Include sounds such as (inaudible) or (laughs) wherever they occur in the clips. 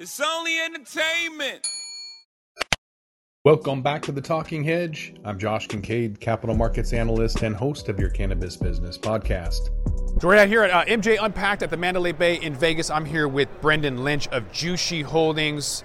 It's only entertainment. Welcome back to the Talking Hedge. I'm Josh Kincaid, capital markets analyst and host of your cannabis business podcast. So we're out here at uh, MJ Unpacked at the Mandalay Bay in Vegas. I'm here with Brendan Lynch of Jushi Holdings.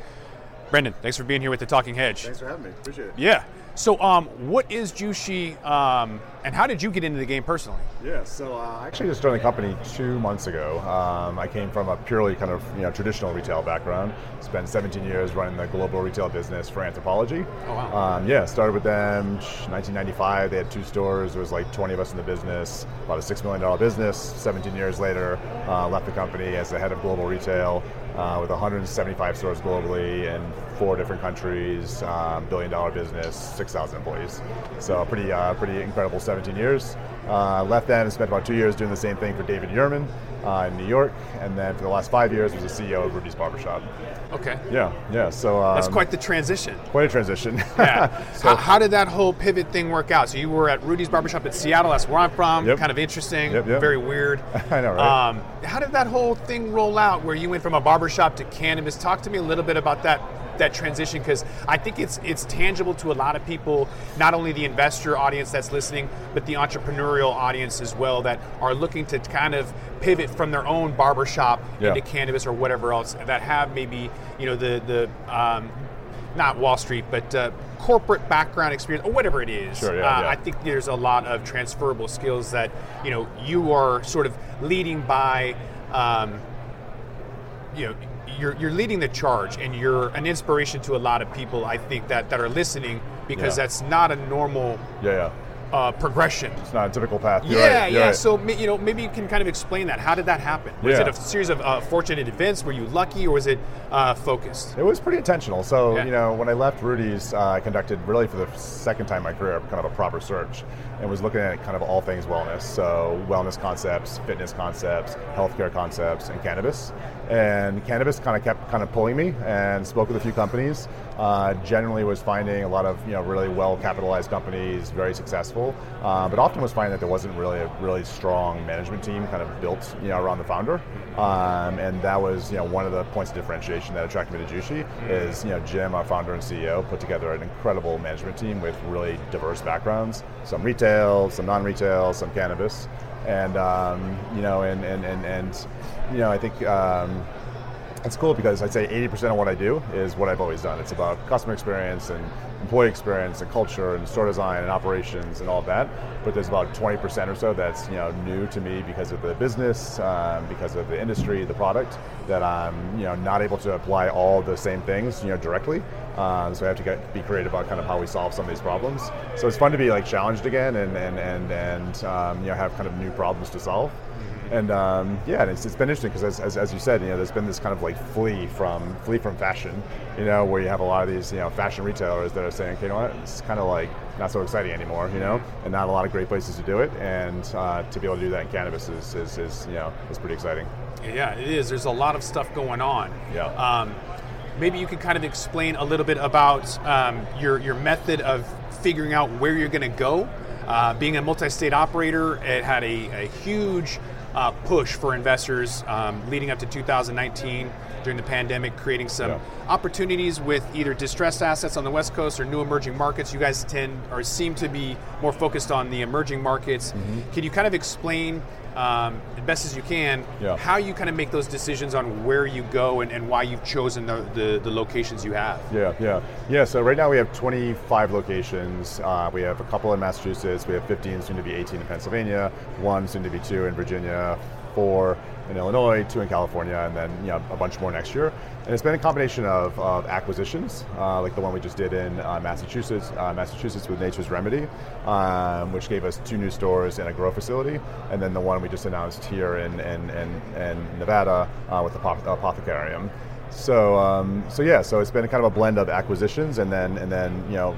Brendan, thanks for being here with the Talking Hedge. Thanks for having me. Appreciate it. Yeah. So, um, what is Jushi, um, and how did you get into the game personally? Yeah, so uh, I actually just joined the company two months ago. Um, I came from a purely kind of you know traditional retail background. Spent 17 years running the global retail business for Anthropologie. Oh, wow. Um, yeah, started with them 1995. They had two stores. There was like 20 of us in the business. About a six million dollar business. 17 years later, uh, left the company as the head of global retail. Uh, with 175 stores globally in four different countries, um, billion dollar business, 6,000 employees. So pretty, uh, pretty incredible 17 years. Uh, left then and spent about two years doing the same thing for David Yurman uh, in New York, and then for the last five years was the CEO of Rudy's Barbershop. Okay. Yeah, yeah. So um, That's quite the transition. quite a transition. (laughs) Yeah. (laughs) so, how, how did that whole pivot thing work out? So you were at Rudy's Barbershop in Seattle. That's where I'm from. Yep. Kind of interesting. Yep, yep. Very weird. (laughs) I know, right? Um, how did that whole thing roll out? Where you went from a barbershop to cannabis? Talk to me a little bit about that that transition because I think it's it's tangible to a lot of people, not only the investor audience that's listening, but the entrepreneurial audience as well that are looking to kind of pivot from their own barbershop Yeah. into cannabis or whatever else that have maybe you know the the um, not Wall Street but uh, corporate background experience or whatever it is. Sure, yeah, uh, yeah. I think there's a lot of transferable skills that you know you are sort of leading by. Um, you know, you're, you're leading the charge and you're an inspiration to a lot of people, I think, that, that are listening because Yeah. that's not a normal yeah, yeah. uh, progression. It's not a typical path. You're yeah, right, yeah. right. So you know, maybe you can kind of explain that. How did that happen? Was it a series of uh, fortunate events? Were you lucky, or was it uh, focused? It was pretty intentional. So, you know, when I left Rudy's, uh, I conducted really for the second time in my career kind of a proper search and was looking at kind of all things wellness. So, wellness concepts, fitness concepts, healthcare concepts, and cannabis. And cannabis kind of kept kind of pulling me and spoke with a few companies. Uh, generally was finding a lot of, you know, really well capitalized companies, very successful, uh, but often was finding that there wasn't really a really strong management team kind of built, you know, around the founder. Um, and that was, you know, one of the points of differentiation that attracted me to Jushi is, you know, Jim, our founder and CEO, put together an incredible management team with really diverse backgrounds, some retail, some non-retail, some cannabis. And, um, you know, and, and, and, and, you know, I think, um, it's cool because I'd say 80% of what I do is what I've always done. It's about customer experience and employee experience and culture and store design and operations and all that. But there's about 20% or so that's you know new to me because of the business, um, because of the industry, the product that I'm you know not able to apply all the same things you know directly. Um, so I have to get, be creative about kind of how we solve some of these problems. So it's fun to be like challenged again and and and and um, you know have kind of new problems to solve. And um, yeah, and it's, it's been interesting because as, as, as you said, you know, there's been this kind of like flee from flee from fashion, you know, where you have a lot of these you know fashion retailers that are saying, okay, you know what, it's kind of like not so exciting anymore, you know, and not a lot of great places to do it, and uh, to be able to do that in cannabis is, is, is you know is pretty exciting. Yeah, it is. There's a lot of stuff going on. Yeah. Um, maybe you could kind of explain a little bit about um, your your method of figuring out where you're going to go. Uh, being a multi-state operator, it had a, a huge uh, push for investors um, leading up to 2019 during the pandemic, creating some Yeah. opportunities with either distressed assets on the West Coast or new emerging markets. You guys tend or seem to be more focused on the emerging markets. Mm-hmm. Can you kind of explain, um, as best as you can, Yeah. how you kind of make those decisions on where you go and, and why you've chosen the, the, the locations you have? Yeah, yeah, yeah. So right now we have 25 locations. Uh, we have a couple in Massachusetts. We have 15, soon to be 18 in Pennsylvania. One, soon to be two in Virginia. Four in Illinois, two in California, and then you know a bunch more next year. And it's been a combination of, of acquisitions, uh, like the one we just did in uh, Massachusetts, uh, Massachusetts with Nature's Remedy, um, which gave us two new stores and a grow facility, and then the one we just announced here in in, in, in Nevada uh, with the Apoth- Apothecarium. So, um, so yeah, so it's been kind of a blend of acquisitions and then and then you know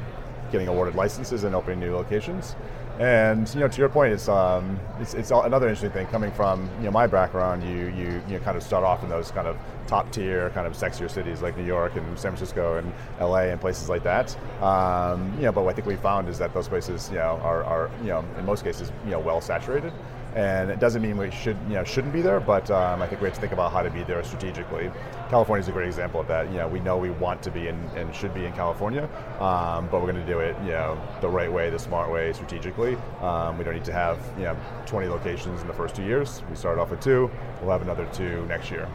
getting awarded licenses and opening new locations. And you know, to your point, it's um, it's, it's another interesting thing coming from you know my background. You you you kind of start off in those kind of top tier, kind of sexier cities like New York and San Francisco and LA and places like that. Um, you know, but what I think we found is that those places you know are, are you know in most cases you know well saturated. And it doesn't mean we should you know shouldn't be there, but um, I think we have to think about how to be there strategically. California is a great example of that. You know, we know we want to be in, and should be in California, um, but we're going to do it you know the right way, the smart way, strategically. Um, we don't need to have you know 20 locations in the first two years. We started off with two. We'll have another two next year.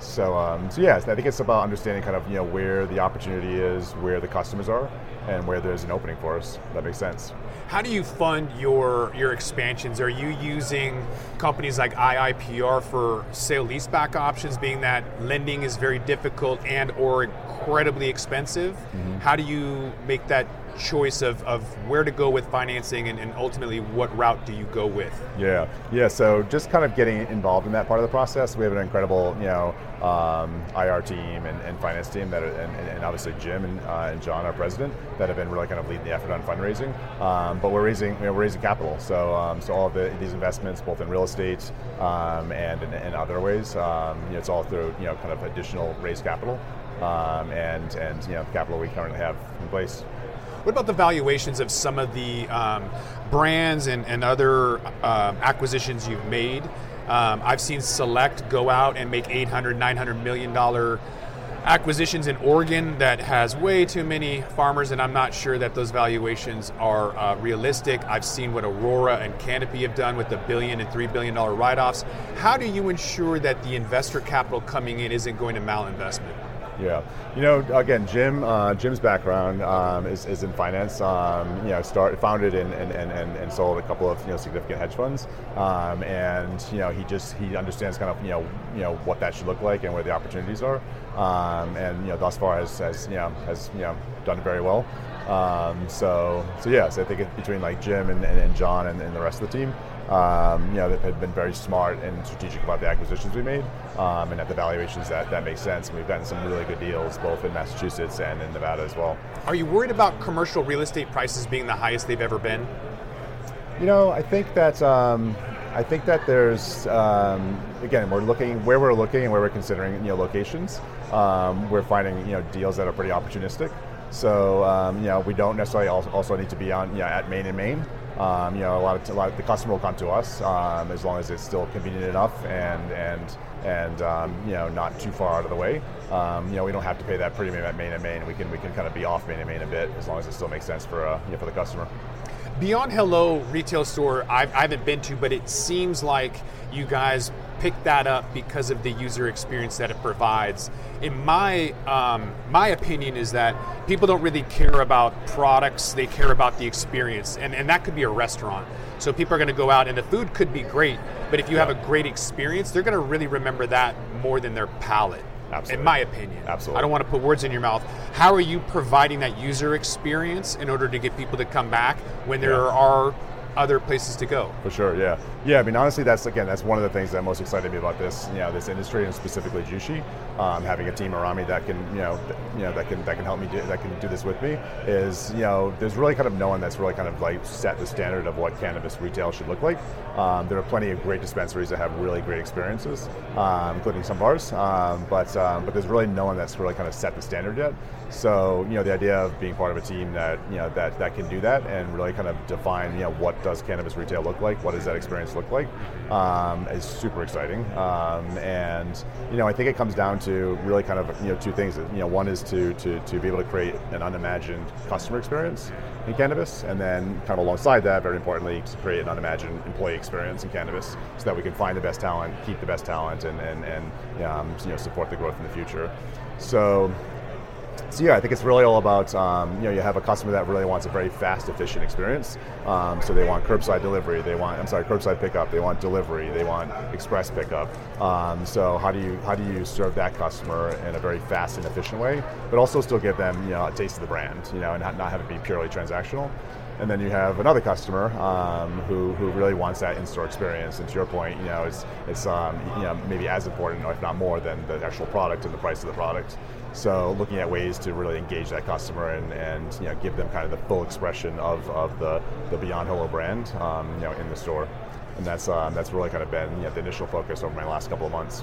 So, um, so yeah, I think it's about understanding kind of you know where the opportunity is, where the customers are, and where there's an opening for us. That makes sense. How do you fund your your expansions? Are you using companies like IIPR for sale leaseback options, being that lending is very difficult and or incredibly expensive? Mm-hmm. How do you make that choice of, of where to go with financing and, and, ultimately what route do you go with? Yeah, yeah. So just kind of getting involved in that part of the process. We have an incredible, you know, um, IR team and, and, finance team that, are, and, and, obviously Jim and, uh, and, John, our president, that have been really kind of leading the effort on fundraising. Um, but we're raising, you know, we're raising capital. So, um, so all of the, these investments, both in real estate um, and in, other ways, um, you know, it's all through, you know, kind of additional raised capital. Um, and and you know the capital we currently have in place. What about the valuations of some of the um, brands and, and other uh, acquisitions you've made? Um, I've seen Select go out and make 800, 900 million dollar acquisitions in Oregon that has way too many farmers, and I'm not sure that those valuations are uh, realistic. I've seen what Aurora and Canopy have done with the billion and three billion dollar write-offs. How do you ensure that the investor capital coming in isn't going to malinvestment? Yeah, you know, again, Jim, uh, Jim's background um, is, is in finance. Um, you know, start founded and, and, and, and sold a couple of you know significant hedge funds, um, and you know he just he understands kind of you know you know what that should look like and where the opportunities are, um, and you know thus far has, has you know has you know done very well. Um, so so yeah, so I think between like Jim and, and, and John and, and the rest of the team, um, you know, that have been very smart and strategic about the acquisitions we made, um, and at the valuations that, that makes sense. And we've gotten some really good deals both in Massachusetts and in Nevada as well. Are you worried about commercial real estate prices being the highest they've ever been? You know, I think that um, I think that there's um, again we're looking where we're looking and where we're considering you know locations. Um, we're finding you know deals that are pretty opportunistic. So um, you know we don't necessarily also need to be on you know, at Main and Main. Um, you know, a lot of, a lot of, the customer will come to us um, as long as it's still convenient enough and and and um, you know not too far out of the way. Um, you know, we don't have to pay that premium at main and main. We can we can kind of be off main and main a bit as long as it still makes sense for uh, you know, for the customer. Beyond Hello retail store, I've, I haven't been to, but it seems like you guys pick that up because of the user experience that it provides. In my um, my opinion, is that people don't really care about products; they care about the experience, and and that could be a restaurant. So people are going to go out, and the food could be great, but if you have a great experience, they're going to really remember that more than their palate. Absolutely. In my opinion. Absolutely. I don't want to put words in your mouth. How are you providing that user experience in order to get people to come back when there yeah. are other places to go. For sure, yeah, yeah. I mean, honestly, that's again, that's one of the things that most excited me about this, you know, this industry and specifically Jushi. Um, having a team around me that can, you know, th- you know, that can that can help me do that can do this with me is, you know, there's really kind of no one that's really kind of like set the standard of what cannabis retail should look like. Um, there are plenty of great dispensaries that have really great experiences, um, including some bars, um, but um, but there's really no one that's really kind of set the standard yet. So, you know, the idea of being part of a team that, you know, that, that can do that and really kind of define, you know, what does cannabis retail look like? What does that experience look like? Um, is super exciting. Um, and, you know, I think it comes down to really kind of, you know, two things. You know, one is to, to, to be able to create an unimagined customer experience in cannabis, and then kind of alongside that, very importantly, to create an unimagined employee experience in cannabis so that we can find the best talent, keep the best talent, and, and, and um, you know, support the growth in the future. So so yeah, I think it's really all about um, you know you have a customer that really wants a very fast, efficient experience. Um, so they want curbside delivery, they want I'm sorry, curbside pickup, they want delivery, they want express pickup. Um, so how do you how do you serve that customer in a very fast and efficient way, but also still give them you know a taste of the brand, you know, and not, not have it be purely transactional. And then you have another customer um, who, who really wants that in-store experience. And to your point, you know, it's, it's um, you know, maybe as important, if not more, than the actual product and the price of the product. So looking at ways to really engage that customer and, and you know, give them kind of the full expression of, of the, the Beyond Hello brand um, you know, in the store. And that's, um, that's really kind of been you know, the initial focus over my last couple of months.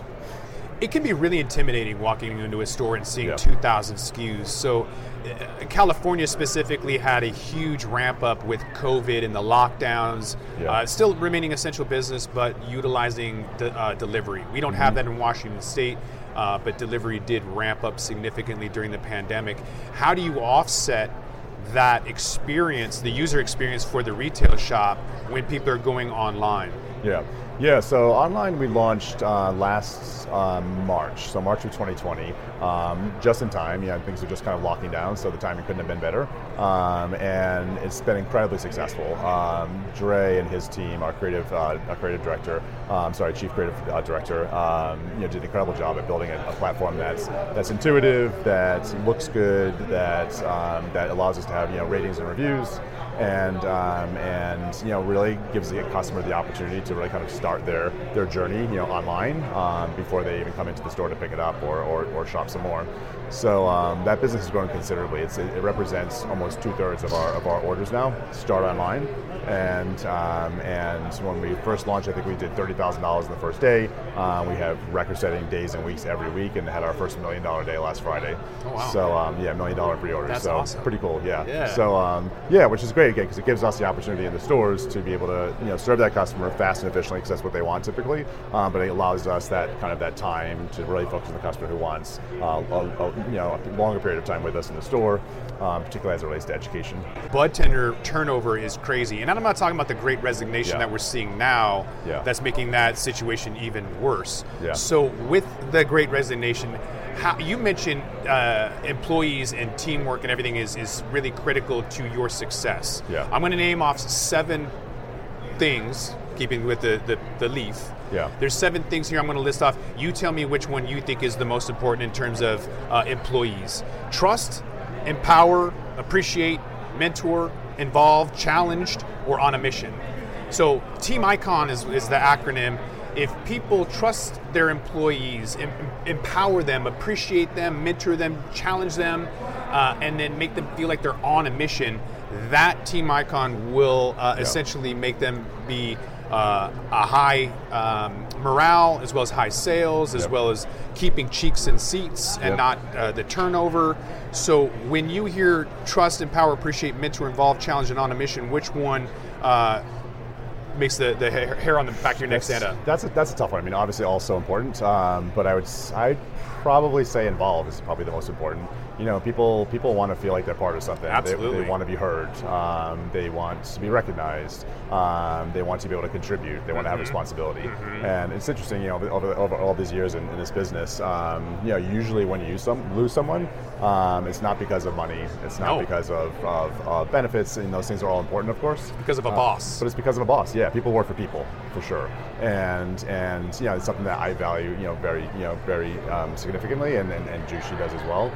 it can be really intimidating walking into a store and seeing Yeah. 2,000 SKUs. So, uh, California specifically had a huge ramp up with COVID and the lockdowns. Yeah. Uh, still remaining essential business, but utilizing the, uh, delivery. We don't have that in Washington State, uh, but delivery did ramp up significantly during the pandemic. How do you offset? That experience, the user experience for the retail shop when people are going online. Yeah, yeah. So online, we launched uh, last um, March, so March of 2020, um, just in time. Yeah, things are just kind of locking down, so the timing couldn't have been better. Um, and it's been incredibly successful. Um, Dre and his team, our creative, uh, our creative director, um, sorry, chief creative uh, director, um, you know, did an incredible job at building a, a platform that's that's intuitive, that looks good, that um, that allows us to have you know ratings and reviews and um, and you know really gives the customer the opportunity to really kind of start their their journey you know online um, before they even come into the store to pick it up or, or, or shop some more. So um, that business has grown considerably. It's, it represents almost two thirds of our of our orders now start online. And um, and when we first launched, I think we did thirty thousand dollars in the first day. Uh, we have record-setting days and weeks every week, and had our first million dollar day last Friday. Oh, wow. So um, yeah, million dollar pre-orders. That's so awesome. pretty cool. Yeah. Yeah. So um, yeah, which is great again because it gives us the opportunity in the stores to be able to you know serve that customer fast and efficiently because that's what they want typically. Um, but it allows us that kind of that time to really focus on the customer who wants uh, a, a, you know a longer period of time with us in the store, um, particularly as it relates to education. bud tender turnover is crazy. And I'm not talking about the great resignation Yeah. that we're seeing now Yeah. that's making that situation even worse. Yeah. So, with the great resignation, how, you mentioned uh, employees and teamwork and everything is, is really critical to your success. Yeah. I'm going to name off seven things, keeping with the, the, the leaf. Yeah. There's seven things here I'm going to list off. You tell me which one you think is the most important in terms of uh, employees. Trust, empower, appreciate, mentor, involve, challenged, or on a mission. So, Team Icon is, is the acronym. If people trust their employees, em- empower them, appreciate them, mentor them, challenge them, uh, and then make them feel like they're on a mission, that Team Icon will uh, Yeah. essentially make them be uh, a high um, morale as well as high sales, as Yep. well as keeping cheeks in seats and Yep. not uh, the turnover. So when you hear trust, empower, appreciate, mentor, involve, challenge, and on a mission, which one uh, makes the, the hair on the back of your neck stand up? That's a, that's a tough one. I mean, obviously, all so important, um, but I would I'd probably say involved is probably the most important. You know, people people want to feel like they're part of something. They- Absolutely. They, want to be heard. Um, they want to be recognized. Um, they want to be able to contribute. They want to have Mm-hmm. responsibility. And it's interesting, you know, over, over all these years in, in this business, um, you know, usually when you some, lose someone, um, it's not because of money. It's not No. because of, of uh, benefits, and those things are all important, of course. Because of a Uh, boss. But it's because of a boss. Yeah, people work for people for sure, and and you know it's something that I value you know very you know very um, significantly, and and, and Jushi does as well.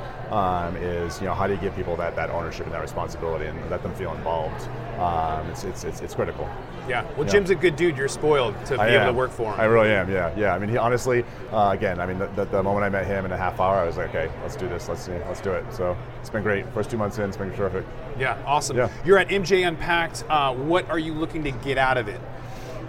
Um, is you know how do you give people that, that ownership and that responsibility and let them feel involved? Um, it's, it's, it's it's critical. Yeah. Well, Yeah. Jim's a good dude. You're spoiled to be I able to work for him. I really am. Yeah, yeah. I mean, he honestly, uh, again, I mean, the, the, the moment I met him in a half hour, I was like, okay, let's do this. Let's see, let's do it. So it's been great. First two months in, it's been terrific. yeah. Awesome. Yeah. You're at MJ Unpacked. Uh, what are you looking to get out of it?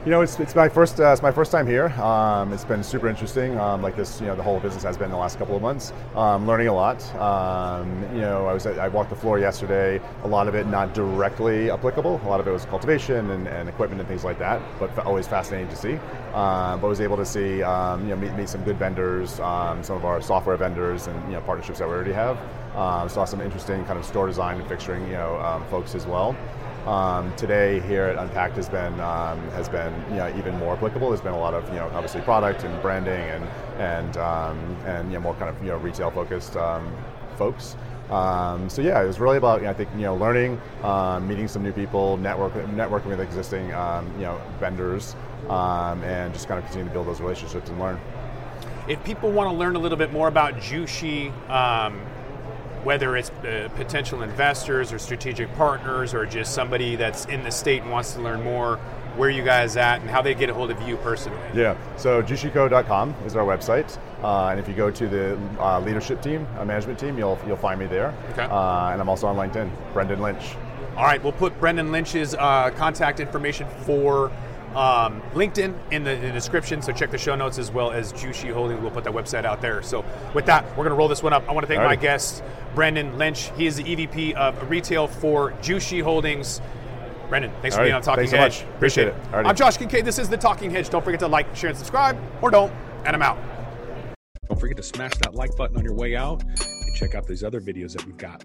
You know, it's, it's my first uh, it's my first time here. Um, it's been super interesting. Um, like this, you know, the whole business has been the last couple of months. Um, learning a lot. Um, you know, I was I walked the floor yesterday. A lot of it not directly applicable. A lot of it was cultivation and, and equipment and things like that. But always fascinating to see. Um, but was able to see um, you know meet, meet some good vendors, some of our software vendors, and you know partnerships that we already have. Um, saw some interesting kind of store design and fixturing you know folks as well. Um, today here at Unpacked has been um, has been you know even more applicable. There's been a lot of you know obviously product and branding and and um, and you know more kind of you know retail focused um, folks. Um, so yeah, it was really about you know, I think you know learning, um, meeting some new people, network networking with existing you know vendors, and just kind of continue to build those relationships and learn. If people want to learn a little bit more about Jushi, whether it's uh, potential investors or strategic partners or just somebody that's in the state and wants to learn more, where you guys at and how they get a hold of you personally. Yeah, so jushico.com is our website, uh, and if you go to the uh, leadership team, uh, management team, you'll you'll find me there. Okay. Uh, and I'm also on LinkedIn, Brendan Lynch. All right, we'll put Brendan Lynch's uh, contact information for um, LinkedIn in the, in the, description. So check the show notes as well as Jushi Holdings. We'll put that website out there. So with that, we're going to roll this one up. I want to thank my guest, Brendan Lynch. He is the EVP of retail for Jushi Holdings. Brendan, thanks for being on Talking thanks Hedge. So Appreciate, Appreciate it. it. I'm Josh Kincaid. This is the Talking Hedge. Don't forget to like, share, and subscribe, or don't. And I'm out. Don't forget to smash that like button on your way out and check out these other videos that we've got.